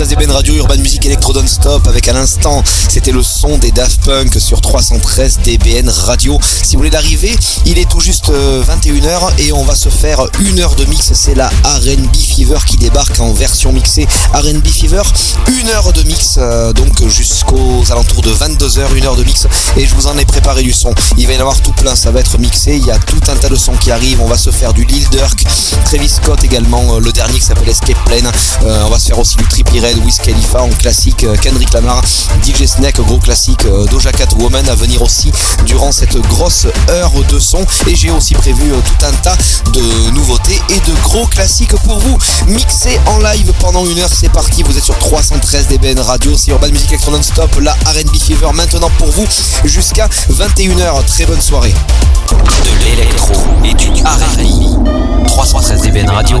313 DBN Radio, Urban Music Electro Stop avec à l'instant, c'était le son des Daft Punk sur 313 DBN Radio. Si vous voulez d'arriver, il est tout juste 21h euh, et on va se faire une heure de mix. C'est la R&B Fever qui débarque en version mixée. R&B Fever, une heure de mix, euh, donc jusqu'aux alentours de 22h, une heure de mix. Et je vous en ai préparé du son. Il va y en avoir tout plein, ça va être mixé. Il y a tout un tas de sons qui arrivent. On va se faire du Lil Durk, Travis Scott également, euh, le dernier qui s'appelle Escape Plane. on va se faire aussi du Trippie Red, Khalifa en classique, Kendrick Lamar, DJ Snake, gros classique, Doja Cat Woman à venir aussi durant cette grosse heure de son. Et j'ai aussi prévu tout un tas de nouveautés et de gros classiques pour vous. Mixé en live pendant une heure, c'est parti. Vous êtes sur 313 DBN Radio, c'est Urban Music Extra Non-Stop, la RB Fever maintenant pour vous jusqu'à 21h. Très bonne soirée. De l'électro et du RB. 313 DBN Radio.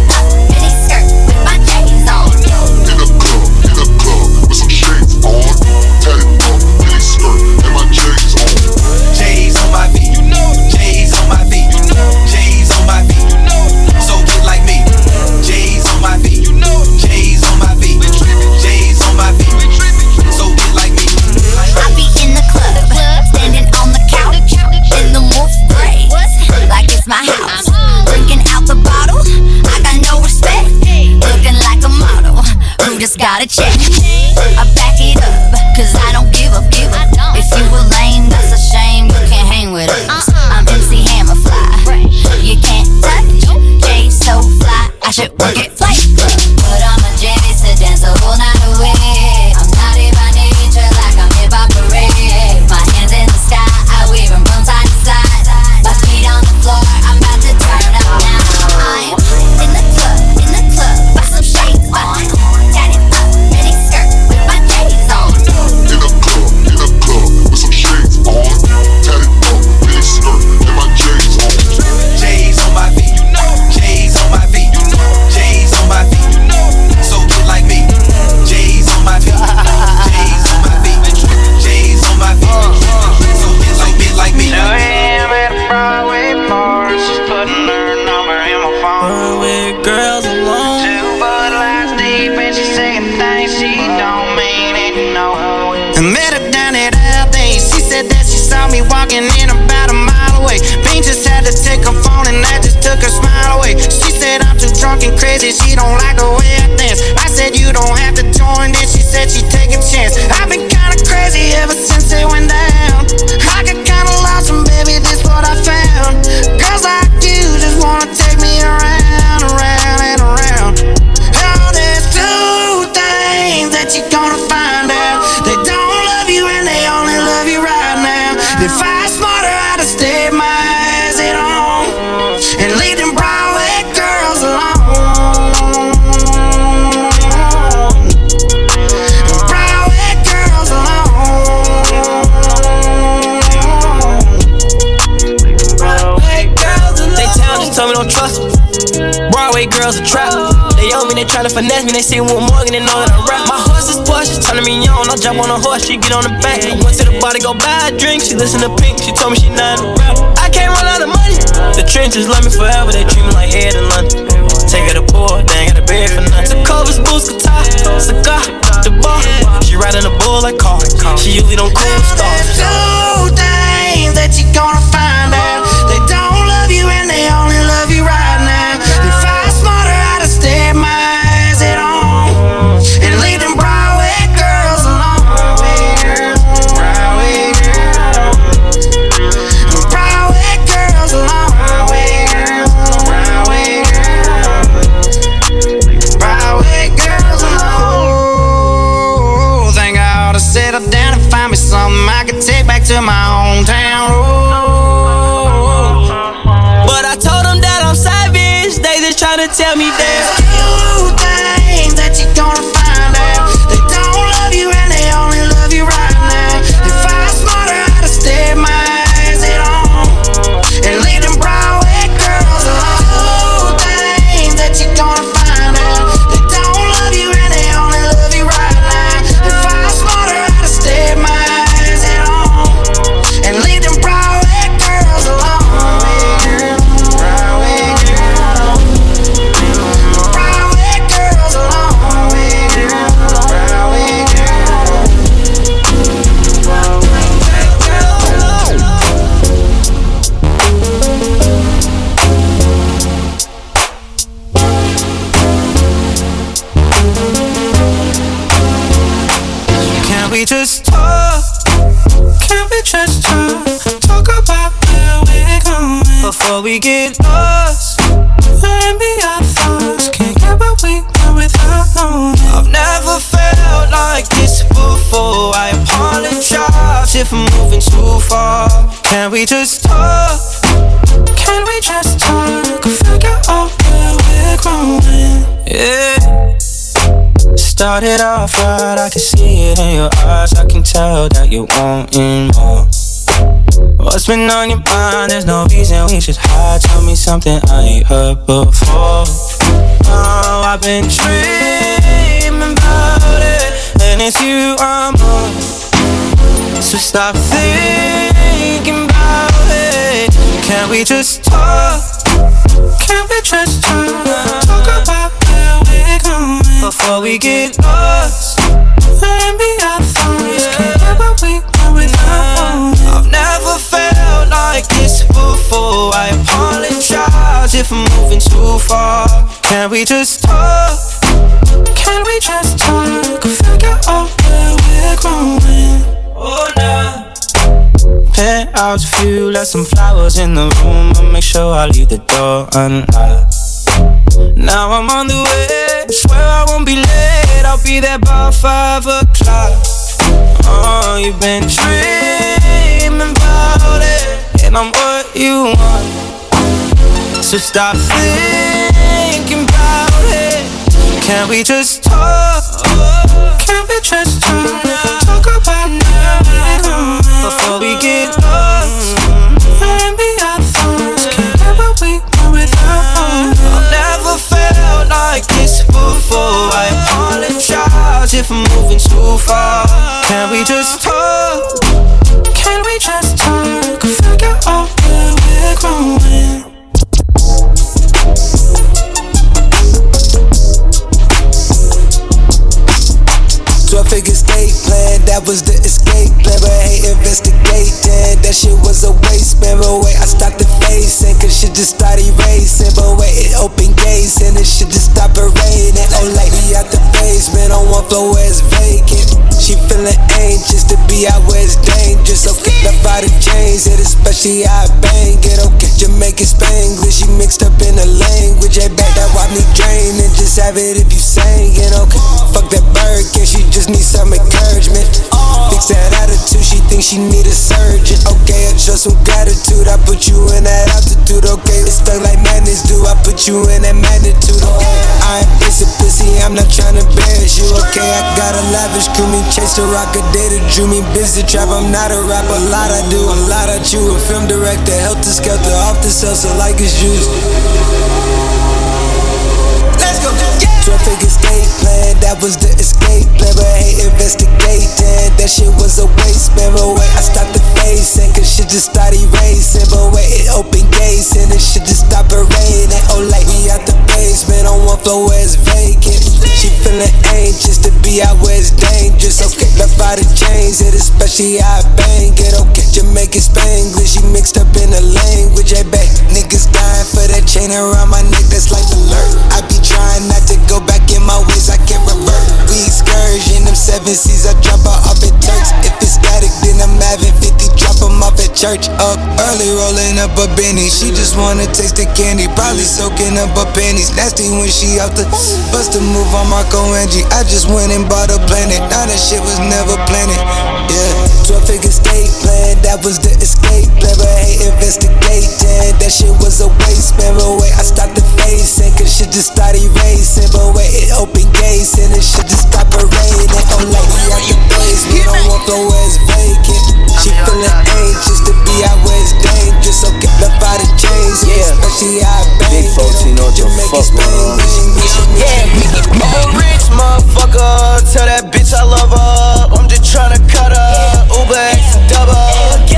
gotta check. Girls a trap. They owe me, they tryna finesse me. They see one Morgan, they know that I rap. My horse is poor, she turning me on. I jump on a horse, she get on the back. I went to the bar to go buy a drink. She listen to Pink, she told me she not a rap. I can't run out of money. The trenches love me forever, they treat me like Ed in London. Take her to board, they ain't got a bed for nothing. The covers, boots, guitar, cigar, the bar. She riding a bull like car. She usually don't cool stars. Two things that you gonna find out. Can we just talk? Can we just talk? Figure out where we're growing. Yeah. Started off right, I can see it in your eyes. I can tell that you wanting more. What's been on your mind? There's no reason we should hide. Tell me something I ain't heard before. Oh, I've been dreaming about it, and it's you I'm on. So stop thinking. Can we just talk? Can we just talk? Talk about where we're going before we get lost. Let me our thoughts. Can't get we want without I've never felt like this before. I apologize if I'm moving too far. Can we just talk? Can we just talk? Figure out where we're growing. Oh, nah. Penthouse view, left some flowers in the room. I'll make sure I leave the door unlocked. Now I'm on the way. Swear I won't be late. I'll be there by five o'clock. Oh, you've been dreaming about it, and I'm what you want. So stop thinking about it. Can't we just talk? Can't we just talk? Talk about now before we get lost. Let me our thoughts. Can't get we want without. I've never felt like this before. I apologize if I'm moving too far. Can we just talk? Can we just talk? Figure out where we're growing. Figure state plan, that was the escape plan. Hey, investigating, that shit was a waste, man. But wait, I stopped the facing, cause shit just started racing. But wait, it opened gates, and it shit just stopped raining. Oh, lady out the basement, on one floor where it's vacant. She feeling anxious to be out where it's dangerous. Okay, the chains, it especially I bang it. Okay, Jamaican Spanglish, she mixed up in the language. Hey, back that why me drain and just have it if you it. Okay, fuck that Birkin, she just need some encouragement. Fix that attitude, she thinks she need a surgeon. Okay, I show some gratitude, I put you in that altitude. Okay, it's stuck like madness, do I put you in that magnitude? Okay, I ain't basic pussy, I'm not trying to embarrass you. Okay, I got a lavish crew, chase the rock a day to drew me busy trap. I'm not a rapper, a lot I do, a lot I chew. A film director, helter skelter, off the salsa like it's juice. Let's go. 12 figure state plan, that was the escape plan. But hey, investigating, that shit was a waste, man. But wait, I stopped the facing, cause shit just started racing. But wait, it opened gates, and it shit just stopped raining. Oh, especially I bang it. Okay, Jamaican Spanglish, she mixed up in the language. Hey, back niggas dying for that chain around my neck, that's like church. Up early, rolling up a Benny. She just wanna taste the candy, probably soaking up her panties. Nasty when she out the bust a move on Marco Angie. I just went and bought a planet, now that shit was never planted. Yeah, 12 figure state plan, that was the escape plan. But investigating, that shit was a waste, man. But wait, I stopped the facing, cause shit just started racing. But wait, it opened gates, and it shit just stopped raining. Oh, like we out the basement, on one floor where it's vacant. She feeling anxious to be out where it's dangerous. So get left out of chains, Yeah. especially I bang. Big folks, you know what the Jamaican fuck going on. Yeah, I'm a rich motherfucker. Tell that bitch I love her. I'm just tryna cut her. Uber X double.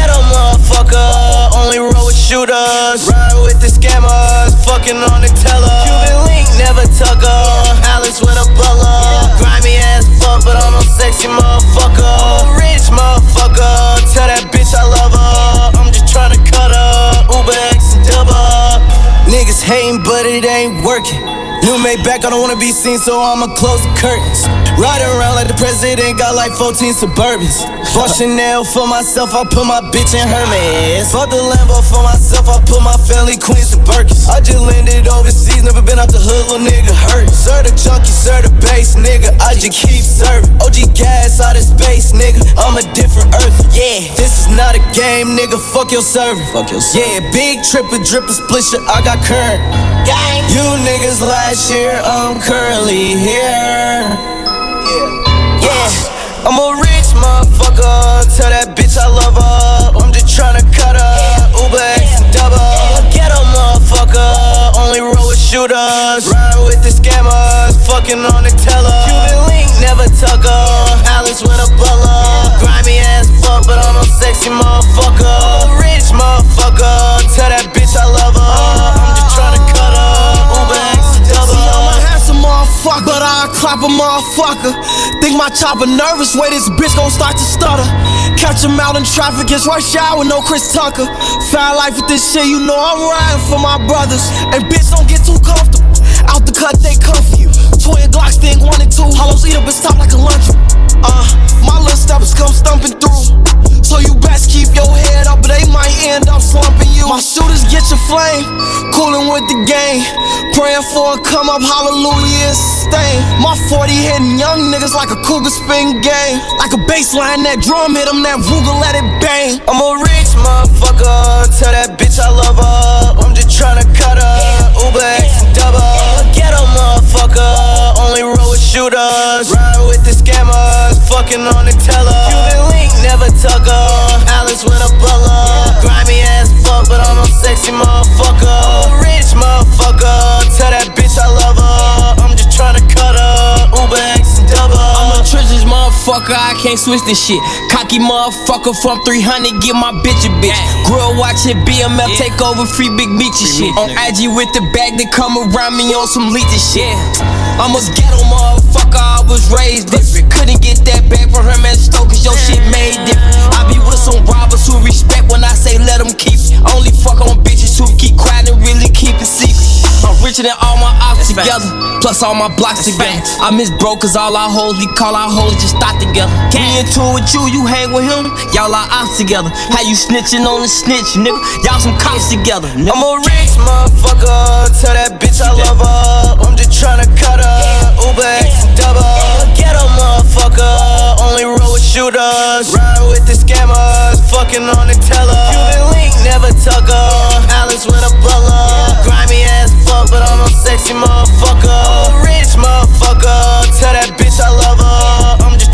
Get a motherfucker. Only roll with shooters. Ride with the scammers. Fucking on the teller. Cuban link, never tuck her. Alice with a butler. Grimy ass fuck, but I'm a sexy motherfucker. Rich motherfucker. Tell that bitch I love her. I'm just tryna cut hating, but it ain't working. New made back, I don't wanna be seen, so I'ma close the curtains. Riding around like the president, got like 14 Suburbans. Bought Chanel for myself, I put my bitch in Hermes. Bought the Lambo for myself, I put my family Queens to Birkins. I just landed overseas, never been out the hood, little nigga hurt. Sir the junkie, sir the bass, nigga, I just keep serving. OG gas out of space, nigga, I'm a different earth. Yeah, this is not a game, nigga, fuck your serving. Fuck your. Yeah, big tripper, dripper, split shit, I got current. Gang. You niggas last year, I'm currently here. Yeah. Yeah. I'm a rich motherfucker. Tell that bitch I love her. I'm just tryna cut her. Uber shooters. Ride with the scammers. Fucking on the teller. Cuban link, never tuck her. Alice with a butler. Grimy ass fuck, but I'm a sexy motherfucker. I'm a rich motherfucker. Tell that bitch I love her. I'm just tryna cut her. Uber X double. See, I'm a motherfucker, but I clap a motherfucker. Think my chopper nervous, way this bitch gon' start to stutter. Catch him out in traffic, it's rush hour, no Chris Tucker. Foul life with this shit, you know I'm riding for my brothers. And bitch, don't get too comfortable. Out the cut, they for you. Twin Glocks, think one and two. Hollows eat up and stop like a lunch. Uh, my little steppers come stumping through. So you best keep your head up, but they might end up slumping you. My shooters get your flame, coolin' with the game. Praying for a come up, hallelujah, and sustain. My 40 hitting young niggas like a cougar spin game. Like a baseline, that drum hit hit 'em, that Ruger let it bang. I'm a rich motherfucker. Tell that bitch I love her. I'm just tryna cut her. Uber X and double. Ghetto motherfucker. Only roll with shooters. Ride with the scammers. Fucking on the teller. Cuban link, never tuck her. Alice with a butler. Grimy ass fuck, but I'm a sexy motherfucker. I'm a rich motherfucker. Tell that bitch I love her. I'm just tryna cut her. Uber trenches motherfucker, I can't switch this shit. Cocky motherfucker from 300, get my bitch a bitch. Grill watching BML take over free big meaty shit. On IG with the bag, they come around me on some leechy shit. I'm a ghetto motherfucker, I was raised different. Couldn't get that back from her man Stoke, cause your shit made different. I be with some robbers who respect when I say let them keep it. Only fuck on bitches who keep quiet and really keep it secret. I'm richer than all my ops together, plus all my blocks together. I miss bro, cause all our hoes, we call our hoes just stop together. Me in tune with you, you hang with him, y'all are ops together. How you snitching on the snitch, nigga? Y'all some cops together, nigga. I'm a rich motherfucker. Tell that bitch I love her. I'm just tryna cut her. Uber X and double. Ghetto motherfucker. Only roll with shooters. Ride with the scammers. Fucking on the teller. Cuban link, never tuck her. Alice with a butler. Grimy ass fuck, but I'm a sexy motherfucker. I'm a rich motherfucker. Tell that bitch I love her.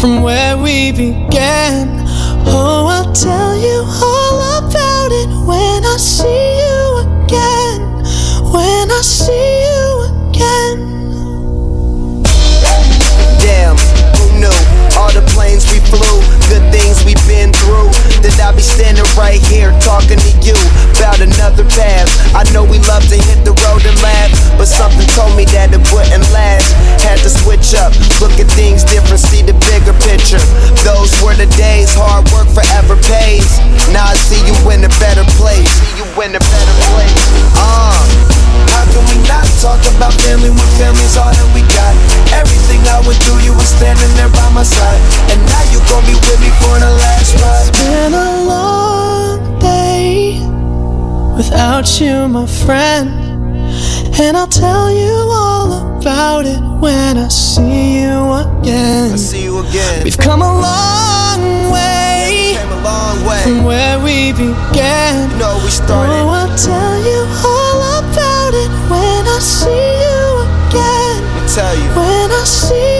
from where we began. Oh, I'll tell you all about it when I see you again. When I see you again. Damn, who knew? All the planes we flew, good things we've been through. That I'll be standing right here talking to you about another path. I know we love to hit the but something told me that it wouldn't last. Had to switch up, look at things different, see the bigger picture. Those were the days, hard work forever pays. Now I see you in a better place. See you in a better place. Uh. How can we not talk about family when family's all that we got? Everything I went through, you were standing there by my side. And now you gon' be with me for the last ride. It's been a long day without you, my friend. And I'll tell you all about it when I see you again. I see you again. We've come a long way Came a long way. from where we began. You know we started. Oh, I'll tell you all about it when I see you again. Let me tell you. When I see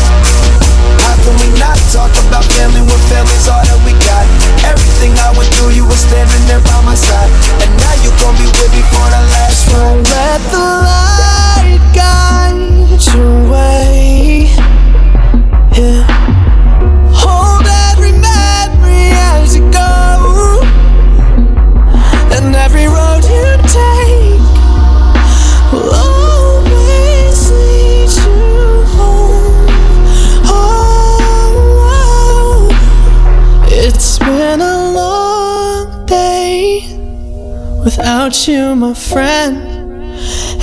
Can we not talk about family when family's all that we got? Everything I went through, you were standing there by my side, and now you gon' be with me for the last Don't let the light guide your way.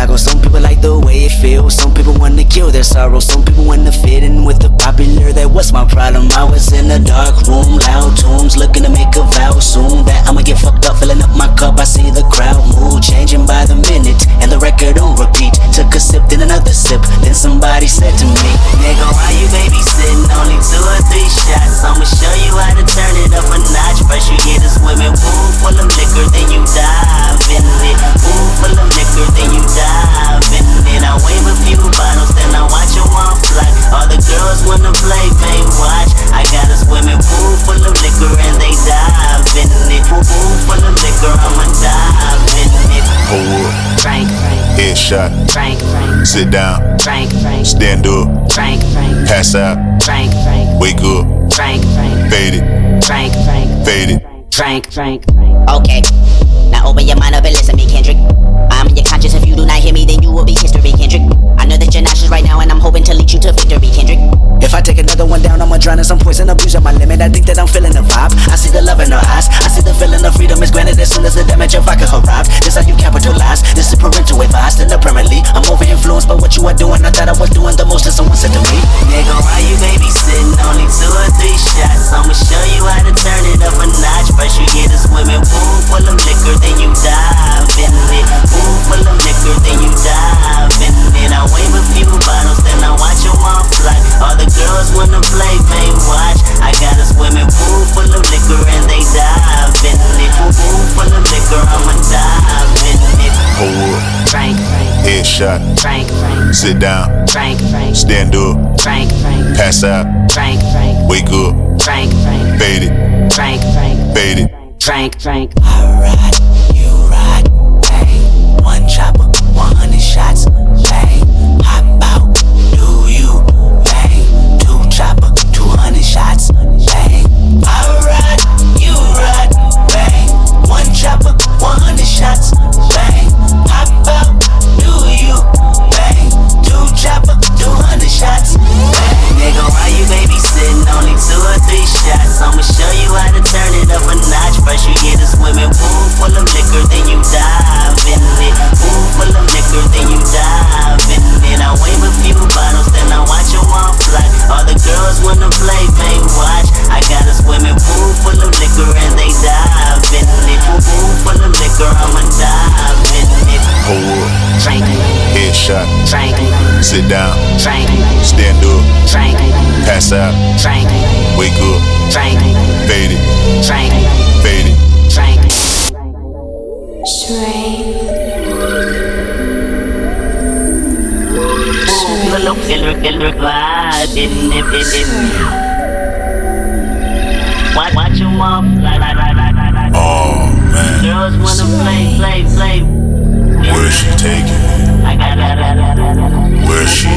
Chicago. Some people like the way it feels. Some people want to kill their sorrow. Some people want to fit in with the popular. That was my problem. I was in a dark room, loud tunes, looking to make a vow soon that I'ma get fucked up, filling up my cup. I see the crowd mood changing by the minute, and the record on repeat. Took a sip, then another sip. Then somebody said to me, Nigga, why you babysitting? Only two or three shots. I'ma show you how to turn it up a notch. First you get a swimming pool full of liquor, then you dive in it. Pool full of liquor, then you dive in it. I Headshot. Frank, Sit down. Frank, Stand up. Frank, Pass out. Frank, Wake up. Frank, Fade it. Frank, Frank, Fade it. Frank, Frank. Okay, now open your mind up and listen me, Kendrick. I'm in your conscience. If you do not hear me, then you will be history, Kendrick. I know that you're nauseous right now, and I'm hoping to lead you to victory, Kendrick. If I take another one down, I'ma drown in some poison abuse at my limit. I think that I'm feeling the vibe. I see the love in her eyes. I see the feeling of freedom is granted as soon as the damage of vodka arrives. This how you capitalize. This is parental advice. Then apparently, I'm over influenced by what you are doing. I thought I was doing the most, and someone said to me, Nigga, why you baby babysitting? Only two or three shots. I'ma show you how to turn it up a notch. First you get a women pool full of liquor, then you dive in it. Pool full of liquor, then you dive in it. I wave a few bottles, then I watch them all fly. All the girls wanna play, man, watch. I got a swimming pool full of liquor, and they dive in it. Pool full of liquor, I'ma dive in it. Hold up. Frank, Headshot. Frank, Sit down. Frank, Stand up. Frank, Pass out. Frank, Wake up. Frank, Fade it. Frank, Frank, Fade it. Frank, Frank. One chopper, 100 shots, Pass out. Frank, Wake up. Frank, Fade it. Frank, Fade it. Frank. Look, look, look, ride in it, in it. Watch, watch 'em all fly, fly, fly, fly, fly, fly. Oh man. Girls wanna play, play, play. Where's she taking? Where's she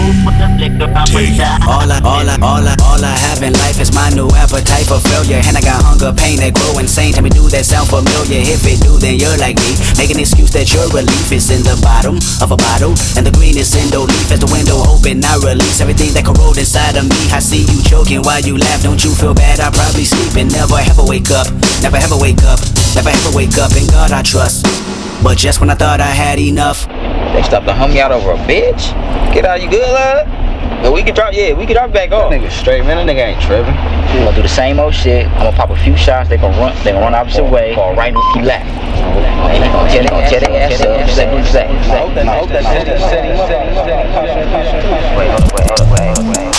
taking? All I, all I, all I, all I have in life is my new appetite for failure. And I got hunger, pain that grow insane. Tell me, do that sound familiar? If it do, then you're like me. Make an excuse that your relief is in the bottom of a bottle. And the green is in the leaf as the window open. I release everything that corrode inside of me. I see you choking while you laugh. Don't you feel bad? I probably sleep and never ever wake up. Never ever wake up. Never ever wake up. In God I trust. But just when I thought I had enough. They stopped the homie out over a bitch. Get out, you good, love? Yeah, we can drop, yeah, we can drop back off. That nigga straight, man. That nigga ain't tripping. We gonna do the same old shit. I'm gonna pop a few shots. They gonna run, they gonna run opposite way. Fall right with you left. Gonna tear, they gonna tear their ass up. Say what you say. I hope that, I hope that shit just set him up. Wait, hold up, wait, hold up, wait, hold up,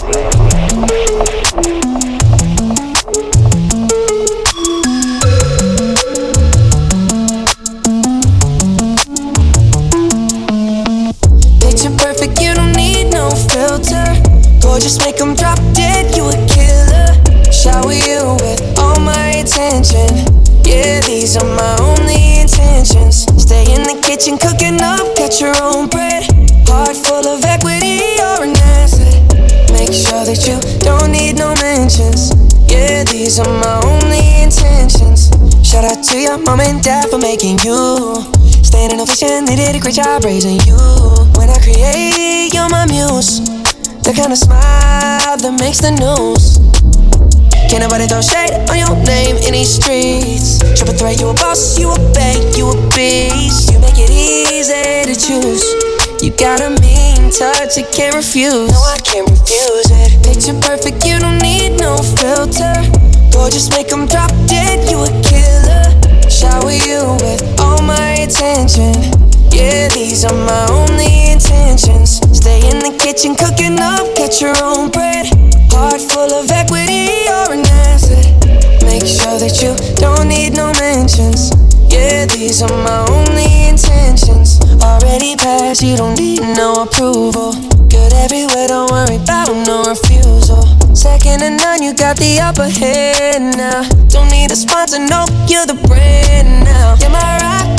great job raising you. When I create, you're my muse. The kind of smile that makes the news. Can't nobody throw shade on your name in these streets. Triple threat, you a boss, you a bank, you a beast. You make it easy to choose. You got a mean touch, you can't refuse. No, I can't refuse it. Picture perfect, you don't need no filter. Gorgeous, make 'em drop dead, you a killer. Shower you with all my attention. Yeah, these are my only intentions. Stay in the kitchen, cooking up, get your own bread. Heart full of equity, you're an asset. Make sure that you don't need no mentions. Yeah, these are my only intentions. Already passed, you don't need no approval. Good everywhere, don't worry about no refusal. Second to none, you got the upper hand now. Don't need a sponsor, no, you're the brand now. You're my rock,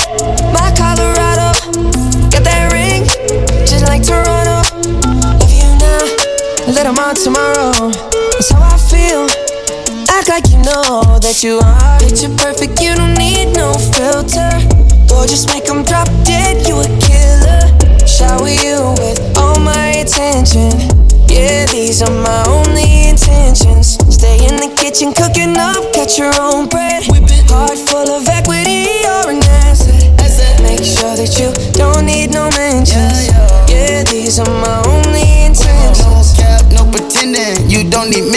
my Colorado. Got that ring, just like Toronto. Love you now, let 'em on tomorrow. That's how I feel. Act like you know that you are. Picture perfect, you don't need no filter. Gorgeous, make 'em drop dead, you a killer. Shower you with all my attention. Yeah, these are my only intentions. Stay in the kitchen, cooking up, got your own bread. Heart full of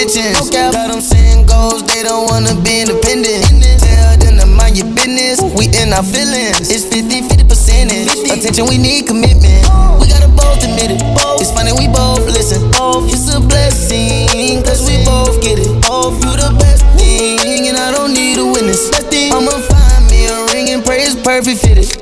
don't. Got them they don't wanna be independent. Tell them to mind your business. We in our feelings. It's 50 50 percentage. Attention, we need commitment. We gotta both admit it. It's funny, we both listen. It's a blessing, cause we both get it. Both you the best thing, and I don't need a witness. I'ma find me a ring and pray it's perfect fitted.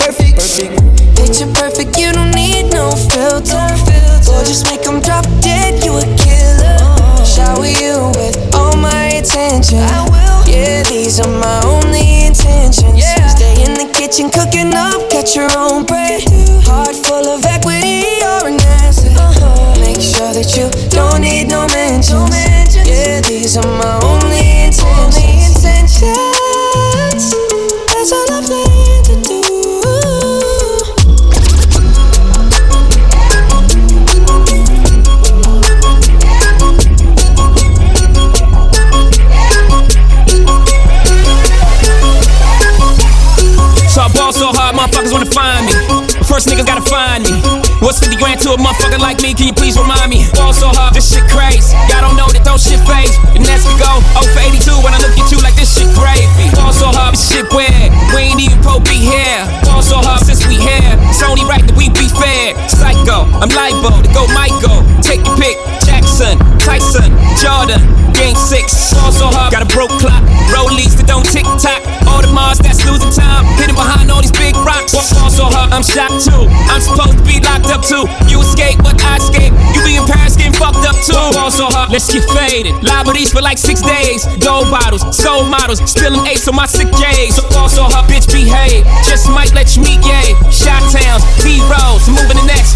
To a motherfucker like me? Can you please remind me? Ball so hard, this shit crazy. Y'all don't know that don't shit phase. And as we go, 0 for 82 when I look at you like this shit gravy. Ball so hard, this shit weird. We ain't even pro be here. Ball so hard since we here. It's only right that we be fair. Psycho, I'm libo to go Michael. Take your pick. Jackson, Tyson, Jordan, Game 6. Ball so hard, got a broke clock. Rollies that don't tick tock. All the Mars that's losing time. Hidden behind all these big rocks. Ball so hard, I'm shocked too. I'm supposed to be locked up too. You escape, but I escape. You be in Paris getting fucked up too. Ball so hard, let's get faded. Le Meurice for like six days. Gold bottles, soul models, spilling ace on my sick days. So also her bitch behave. Just might let you meet gay. Shot towns, B rolls, moving the next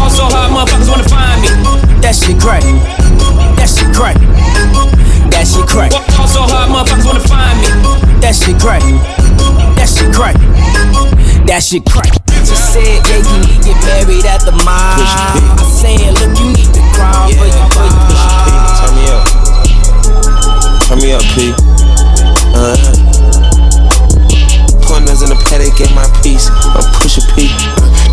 Also her motherfuckers wanna find me. That shit crack. That shit crack. That shit crack. Also her motherfuckers wanna find me. That shit crack. That shit crack. That shit crack. Just said, yeah, you need to get married at the mall. I said, look, you need to for you, for you. Turn me up. Turn me up, P. Get my. I'm push a P.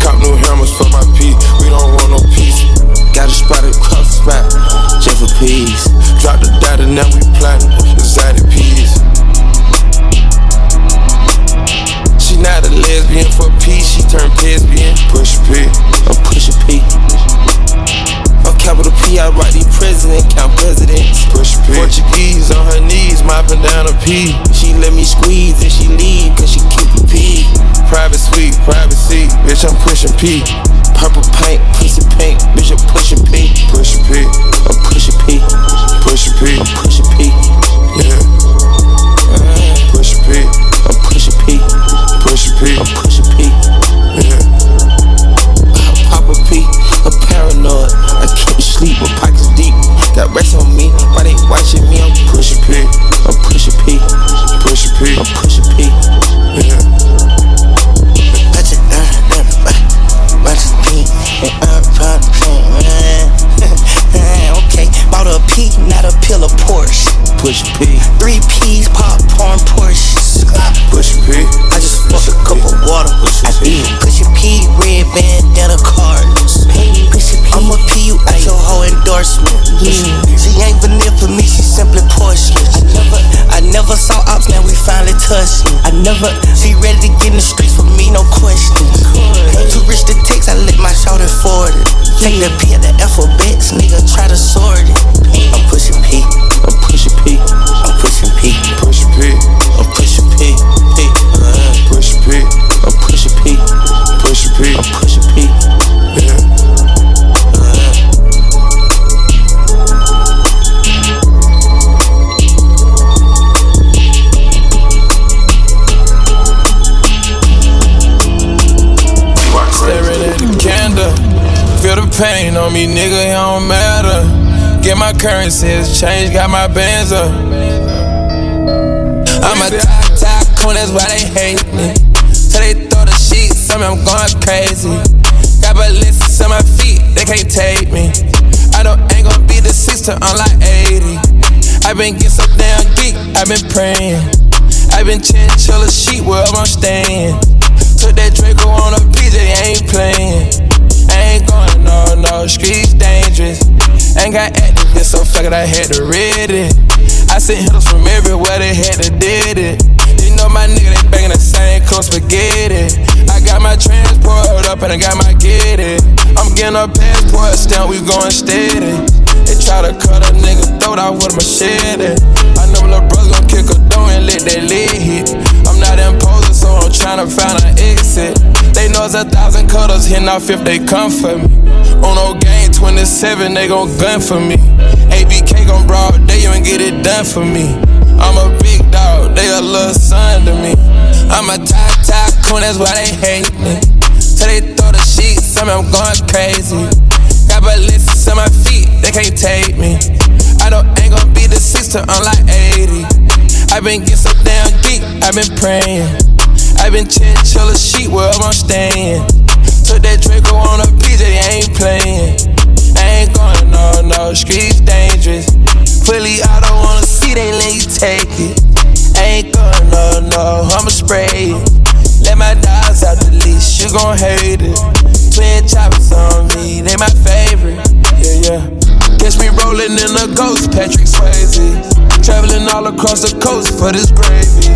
Cop new hammers for my P. We don't want no peace. Got a spot across the spot. Just for peace. Drop the data, now we plotting. Exotic peas. She not a lesbian for peace. She turned lesbian. Push. I'm a. Capital P. I write these president, count presidents. Portuguese on her knees, mopping down a P. She let me squeeze and she leave, cause she keep a P. Private suite, privacy. Bitch, I'm pushing P. Purple paint, pussy pink, bitch, I'm pushing P. Push P. I'm pushing P. Push P. I'm pushing P. Yeah. Pockets deep. Got rest on me, Get my currencies, change, got my bands up. I'm a top, top that's why they hate me. So they throw the sheets, on me, I'm going crazy. Got ballistics on my feet, they can't take me. I don't ain't gonna be the sister, I'm like 80. i been getting so damn geek, i been praying. I've been chinchilla sheet wherever I'm staying. Took that Draco on a PJ, ain't playing. I ain't going no, no, streets dangerous. Ain't got activists, so fuck it, I had to read it. I sent hitters from everywhere, they had to did it. You know my nigga, they banging the same close spaghetti. I got my transport up and I got my get it. I'm getting a passport stamp, we going steady. They try to cut a nigga throat out with a machete. I know my little brother gon' kick a door and let that lid hit. I'm not imposing, so I'm trying to find an exit. They know it's a thousand cutters hitting off if they come for me. On no game 27, they gon' gun for me. ABK gon' broad, they even get it done for me. I'm a big dog, they a little son to me. I'm a top top coon, that's why they hate me. So they throw the sheets, on me, I'm going crazy. Got ballistics on my feet, they can't take me. I don't ain't gon' be the sister, I'm like 80. i been getting so damn deep, i been praying. i been chinchilla sheet wherever I'm staying. Took that Draco on a PJ, ain't playing. I ain't going no, no, streets dangerous. Fully, I don't wanna see, they let you take it. Ain't going no, no, I'ma spray it. Let my dogs out the leash, you gon' hate it. Twin choppers on me, they my favorite. Yeah, yeah. Catch me rolling in a ghost, Patrick Swayze. Traveling all across the coast for this gravy.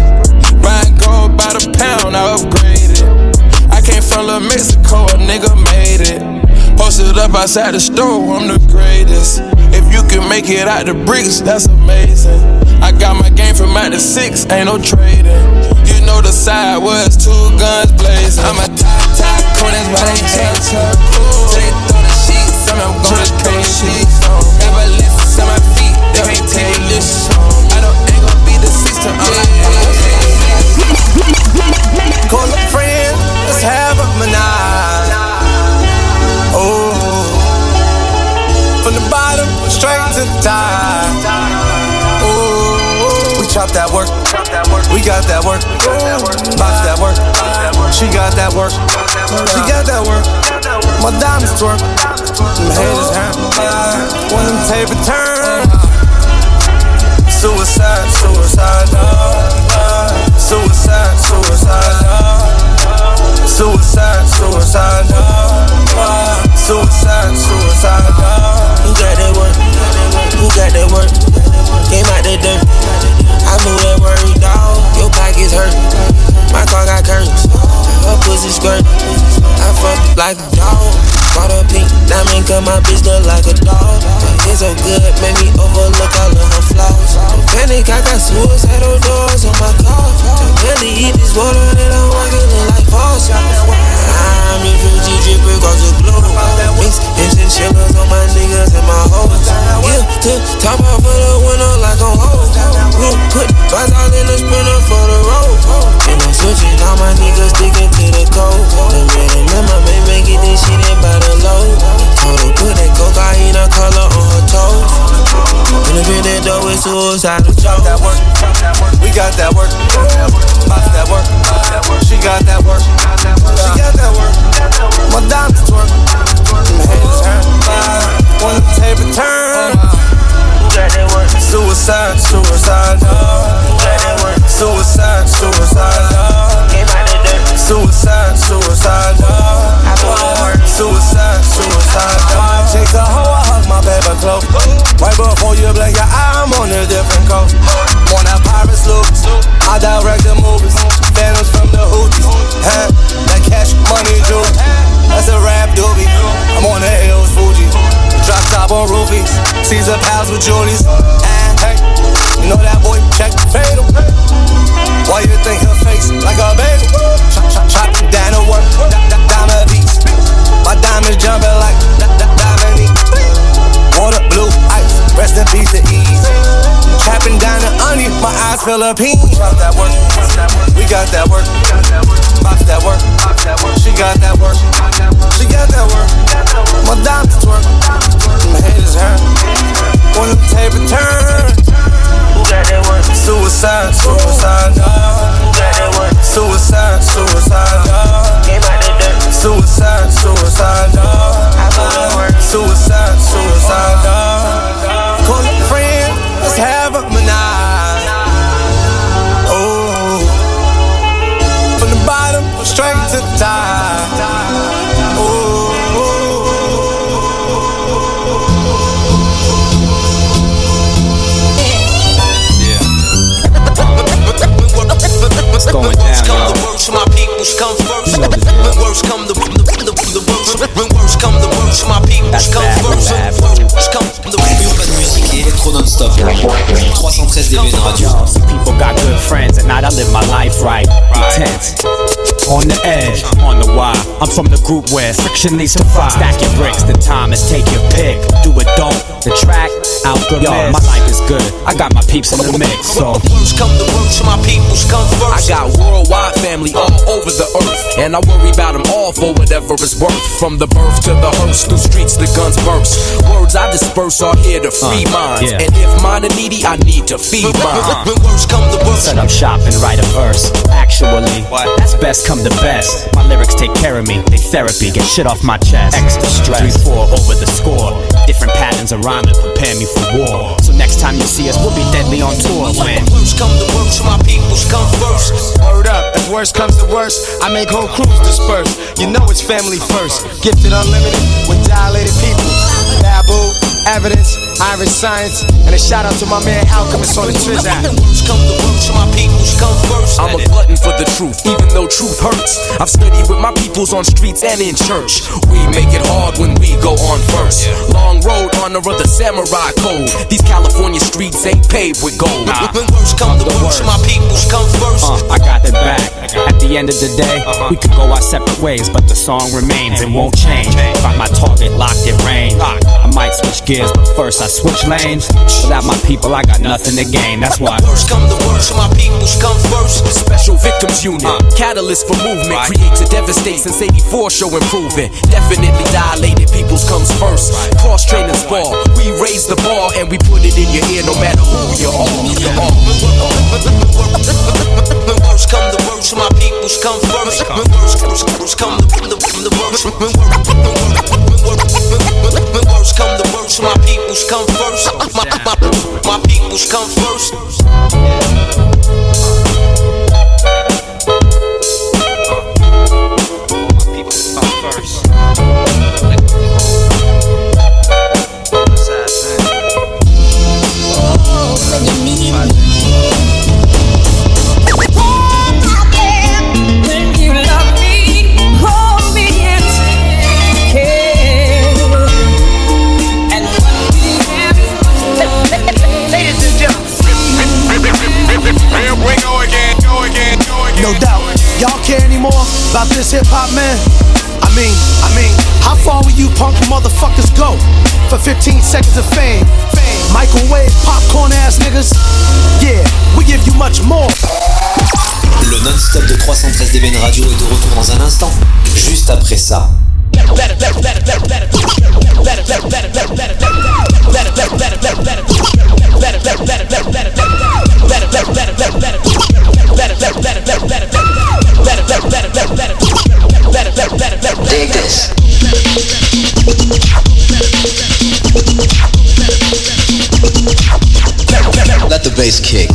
Buying gold by the pound, I upgraded. I came from Mexico, a nigga made it. Posted up outside the store, I'm the greatest. If you can make it out the bricks, that's amazing. I got my game from out the six, ain't no trading. You know the side was two guns blazing. I'm a top tycoon, that's why they chase her. Till they throw the sheets, I'm, gonna going crazy. Ever listen to my feet, they ain't take this. Got that work. Box that work. She got that work. She got that work. My diamonds twerk. Them haters hurt. When them tape return. Suicide, suicide, no. Suicide, suicide, no. Suicide, suicide, no. Suicide, suicide, no. Who got that work? Who got that work? Came out the dirt. I knew that word, pockets hurt. My car got curtains. Her pussy skirt. I fuck like a dog. Bought a pink diamond, cause my bitch look like a dog. It's so good, made me overlook all of her flaws. Don't panic, I got suicidal doors on my car. Barely eat this water that I'm walking in like falls. I'm refugee dripping across the globe. Mix and shivers on my niggas and my hoes. Yeah, to top off for the winter like I'm hoes. We'll put five out in the sprinter for the road. And I'm switching all my niggas sticking to the code. The red and my man, get this shit in by the load. Told her put that cocaine color on her toes. And if it that door is suicide, chop that work. We got that work. Box that work. She got that work. She got that work. My diamonds twerk. Them haters hurt. When the tape return. Suicide, suicide, no. Suicide, suicide, no. Suicide, suicide, no. Suicide, suicide, no. Take a hoe, I hug my baby close. Right before you blink your eye, I'm on a different coast. On that pirate sloop, I direct the movies. Top on roofies. Caesar pals with Julius. And hey, you know that boy check fatal. Why you think her face like a baby? Chop, down the work. Diamond beats. My diamonds jumping like diamond. Water, blue, ice. Rest in peace to ease. Trapping down the onion, my eyes Philippines. Chop that work. We got that work. Box that work. Work. She got that work. She got that work. My diamonds twerk. My haters hurt. When them tape return. Who got that work? Suicide, suicide, no. Who got that work? Suicide, suicide, no. Came out the dirt. Suicide, suicide, no. Suicide, suicide, no. What's going down, y'all? The worst, my peoples come first. When worst come the the the the worst. When worst come the worst, my peoples come first. When worst come the Urban Music et électro non-stop. 313 dB de radio. People got good friends, at night I live my life right. Intense. On the edge, on the wire. I'm from the group where friction leads to fire. Stack your bricks, the time is take your pick. Do it, don't. The track, out good Yo, my life is good. I got my peeps in the mix, so. worst come the worst, my peoples come I got worldwide family all over the earth, and I worry about them all for whatever it's worth. From the birth to the hearse, through streets the guns burst. Words I disperse are here to free Uh, minds, yeah. and if mine are needy, I need to feed mine. When worst come the worst. Set up shop and write a verse. Actually, that's best come to best. My lyrics take care of me, they therapy, get shit off my chest. Extra stress, 3-4 over the score. Different patterns of rhyming prepare me for war. So next time you see us, we'll be deadly on tour when. Worst come to worst, my peoples come first. Word up, if worst comes to worst, I make whole crews disperse. You know it's family first. Gifted unlimited with dilated people. Babu, evidence, Iriscience, and a shout out to my man Alchemist on the Triz app. Worst come the worst, my peoples come first. I'm a glutton for the truth, even though truth hurts. I've studied with my peoples on streets and in church. We make it hard when we go on first. Long road, honor of the samurai code. These California streets ain't paved with gold. When worst come the worst, my peoples come first. Uh, I got it back. At the end of the day, we could go our separate ways, but the song remains and won't change. Got my target locked in range. I might switch gears but first I switch lanes. Without my people, I got nothing to gain. That's why. Worst come to worst, my peoples come first. Special victims unit, uh. catalyst for movement, create to devastate. Since '84, show improving. Definitely dilated, peoples comes first. Cross training ball, we raise the bar and we put it in your ear, no matter who you are. You are. When worst come to worst, my peoples come first. When worst, worst, worst come to the, the worst. When worst, come to worst, my peoples come first. My, my, my peoples come first. For 15 seconds of fame? Microwave popcorn ass niggas? Yeah, we give you much more. Le non-stop de 313 DBN Radio est de retour dans un instant, juste après ça. Dig this. Let the bass kick.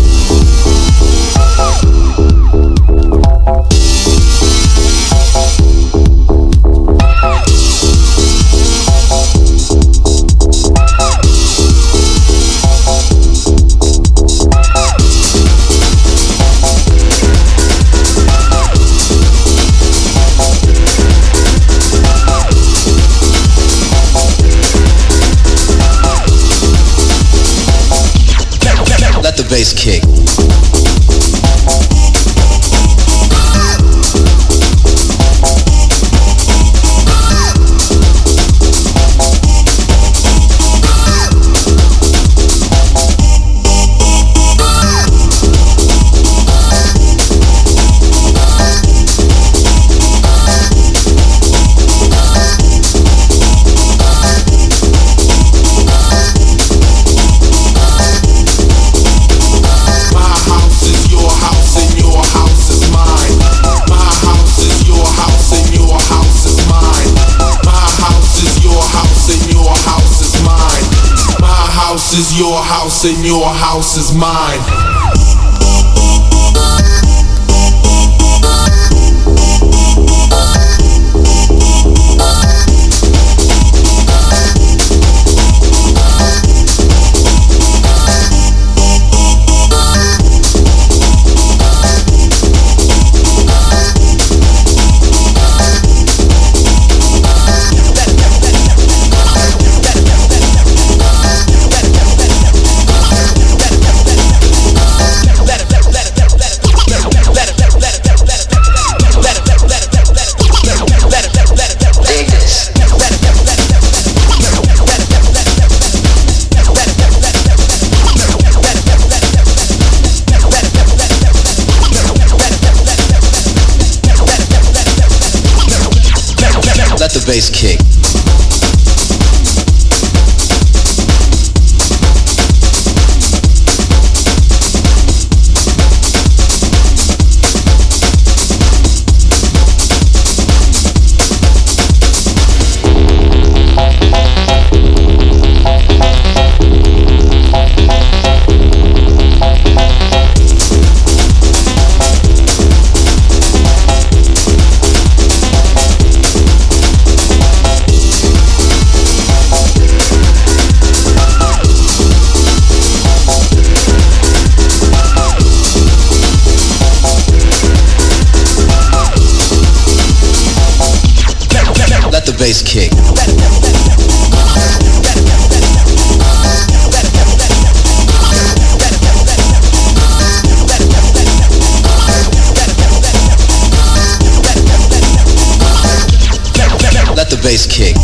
Bass kick. House is mine. Bass kick. Let the bass kick.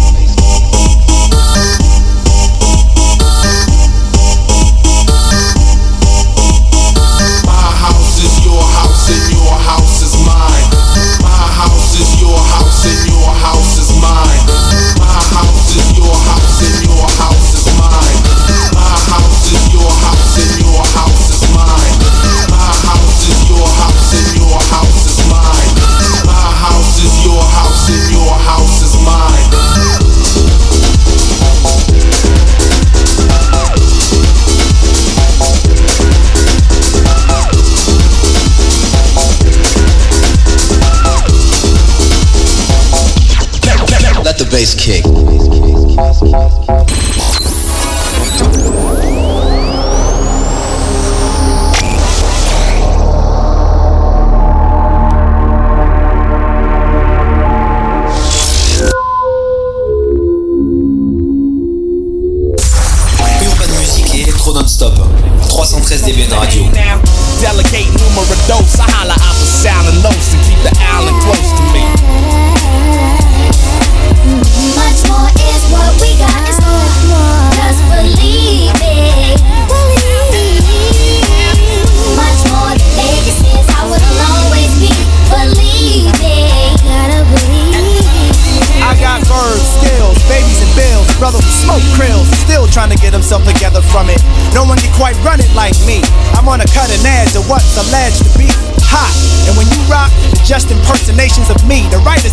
bass kick. Non-stop, 313 dB de radio.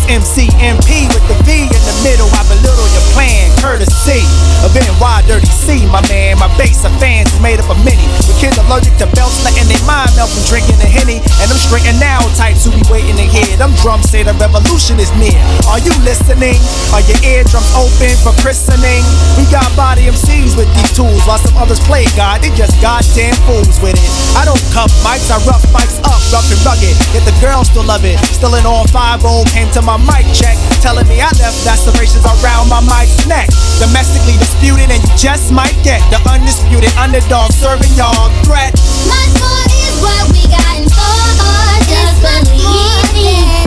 Me. The writer's MC, MP with the V in the middle. I belittle your plan, courtesy of NY Dirty C, my man. My base of fans is made up of many. With kids allergic to belts, letting their mind melt from drinking the henny. And I'm and now types who be waiting to hear. Them drums say the revolution is near. Are you listening? Are your eardrums open for christening? We got body MCs with these tools, while some others play God. They just goddamn fools with it. I don't cuff mics, I rough mics up, rough and rugged. Yet the girls still love it. Still in all five old came to my mic check, telling me I left lacerations around my mic's neck. Domestically disputed, and you just might get the undisputed underdog serving y'all threat. More is what we got in store. Just believe it.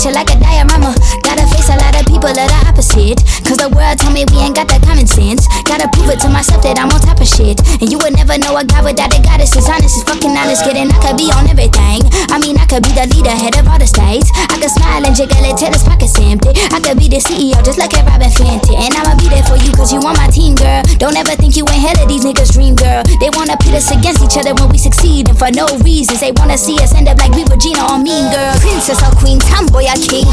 Picture like a diorama. Gotta face a lot of people that are opposite. Cause the world told me we ain't got the common sense. Prove it to myself that I'm on top of shit. And you would never know a guy without a goddess. Is honest, is fucking honest. Kidding, I could be on everything. I mean, I could be the leader, head of all the states. I could smile and jiggle it till his pockets empty. I could be the CEO, just like a Robyn Fenty. And I'ma be there for you, cause you on my team, girl. Don't ever think you ain't hell of these niggas' dream, girl. They wanna pit us against each other when we succeed. And for no reasons, they wanna see us end up like we Regina or Mean Girl. Princess or Queen, tomboy or king.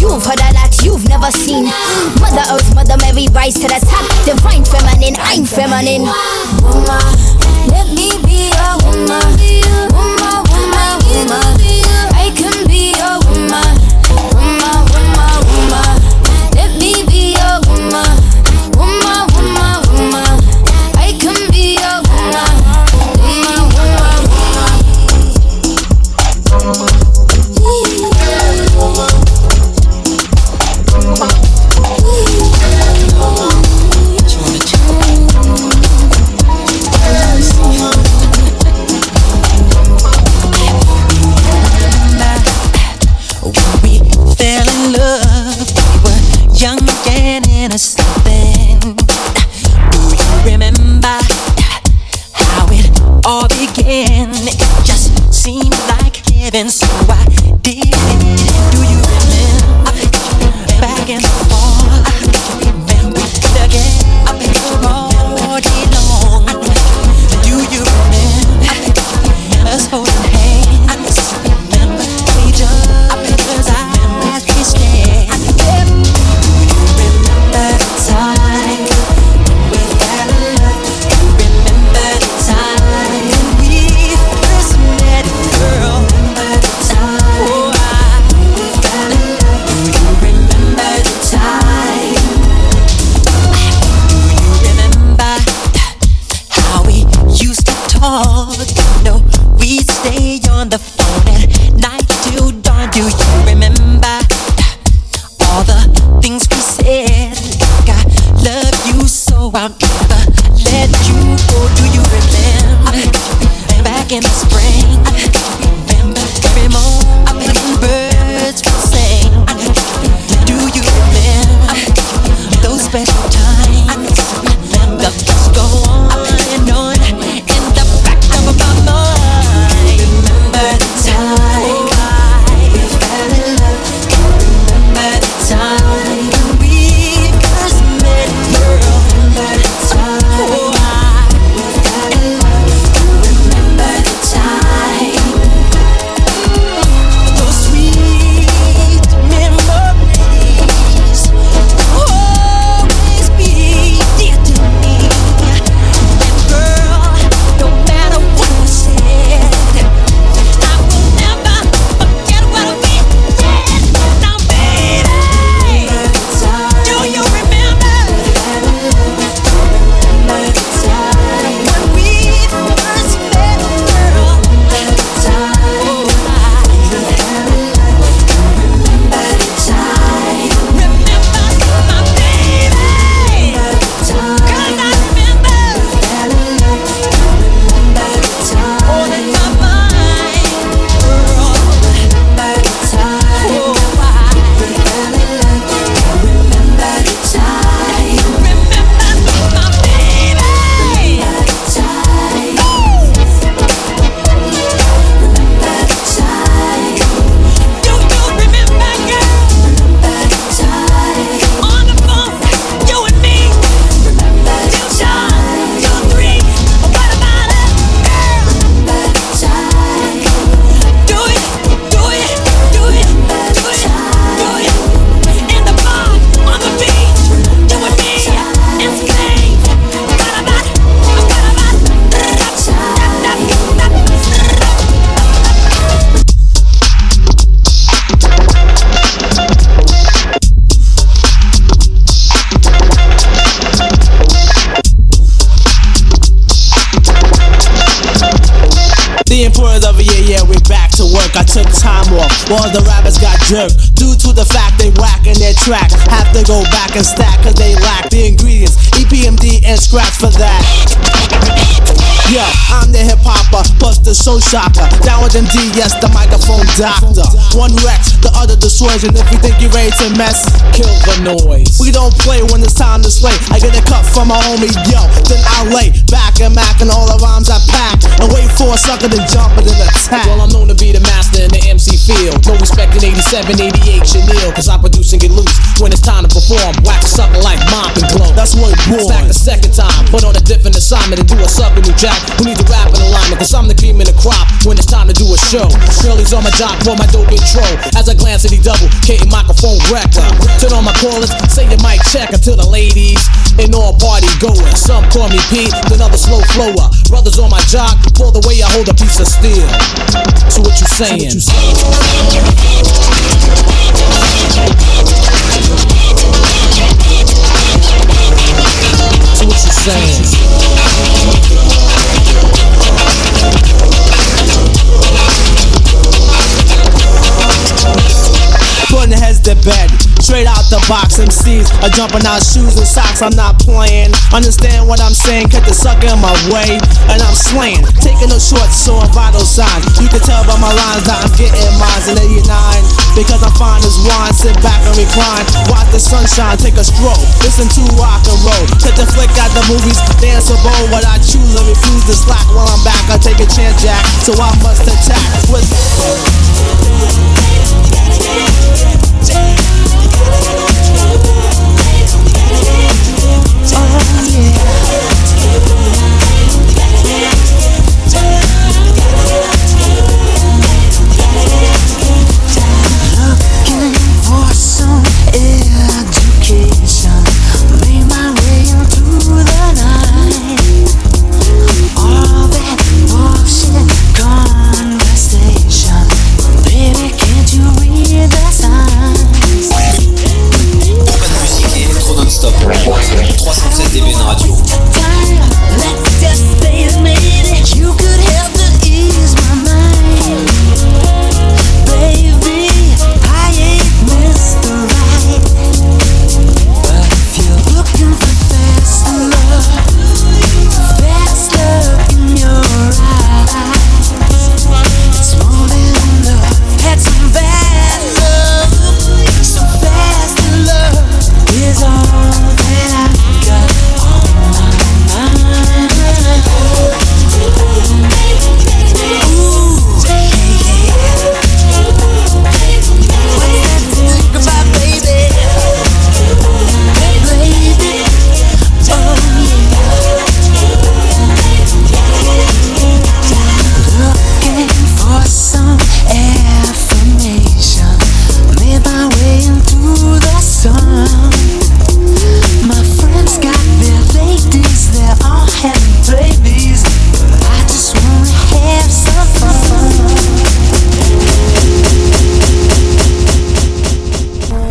You've heard a lot you've never seen. Mother Earth, Mother Mary, rise to the top. Divine feminine, I'm feminine. Woman, let me be a woman. Woman, woman, woman. I can be a woman. Woman, The of a year, yeah, we're back to work. I took time off, all the rappers got jerked. Due to the fact they whacking their track, have to go back and stack, cause they lack the ingredients. EPMD and scratch for that. Yo, I'm the hip hopper, plus the soul shocker. Down with MD, yes, the microphone doctor. One Rex, the other dissuasion. If you think you're ready to mess, kill the noise. We don't play when it's time to slay. I get a cut from my homie, yo, then I lay back and mac and all the rhymes I pack. And wait for a sucker to jump and then attack. Well, I'm known to be the master in the MC field. No respect in 87, 88, Chanel, cause I produce and get loose. When it's time to perform, whack a sucker like mop and glow. That's what boy. Back the second time, but on a different assignment and do a sucker new jack who needs a rap in alignment. Cause I'm the cream in the crop when it's time to do a show. Shirley's on my job for my dope intro. As I glance at the double, K microphone wrecker. Turn on my callers, say your mic check until the ladies and all party goers. Some call me Pete, then others slow flower. Brothers on my jock for the way I hold a piece of steel. So what you saying? So what you saying? Putting heads to bed, straight out the box. MCs are jumping out shoes and socks. I'm not playing. Understand what I'm saying? Cut the sucker in my way, and I'm slaying. Taking no shorts, showing vital signs. You can tell by my lines that I'm getting mines in 89. Because I'm fine as wine, sit back and recline. Watch the sunshine, take a stroll. Listen to rock and roll. Take the flick out the movies, dance a bowl. What I choose and refuse to slack while I'm back. I take a chance, Jack, so I must attack. With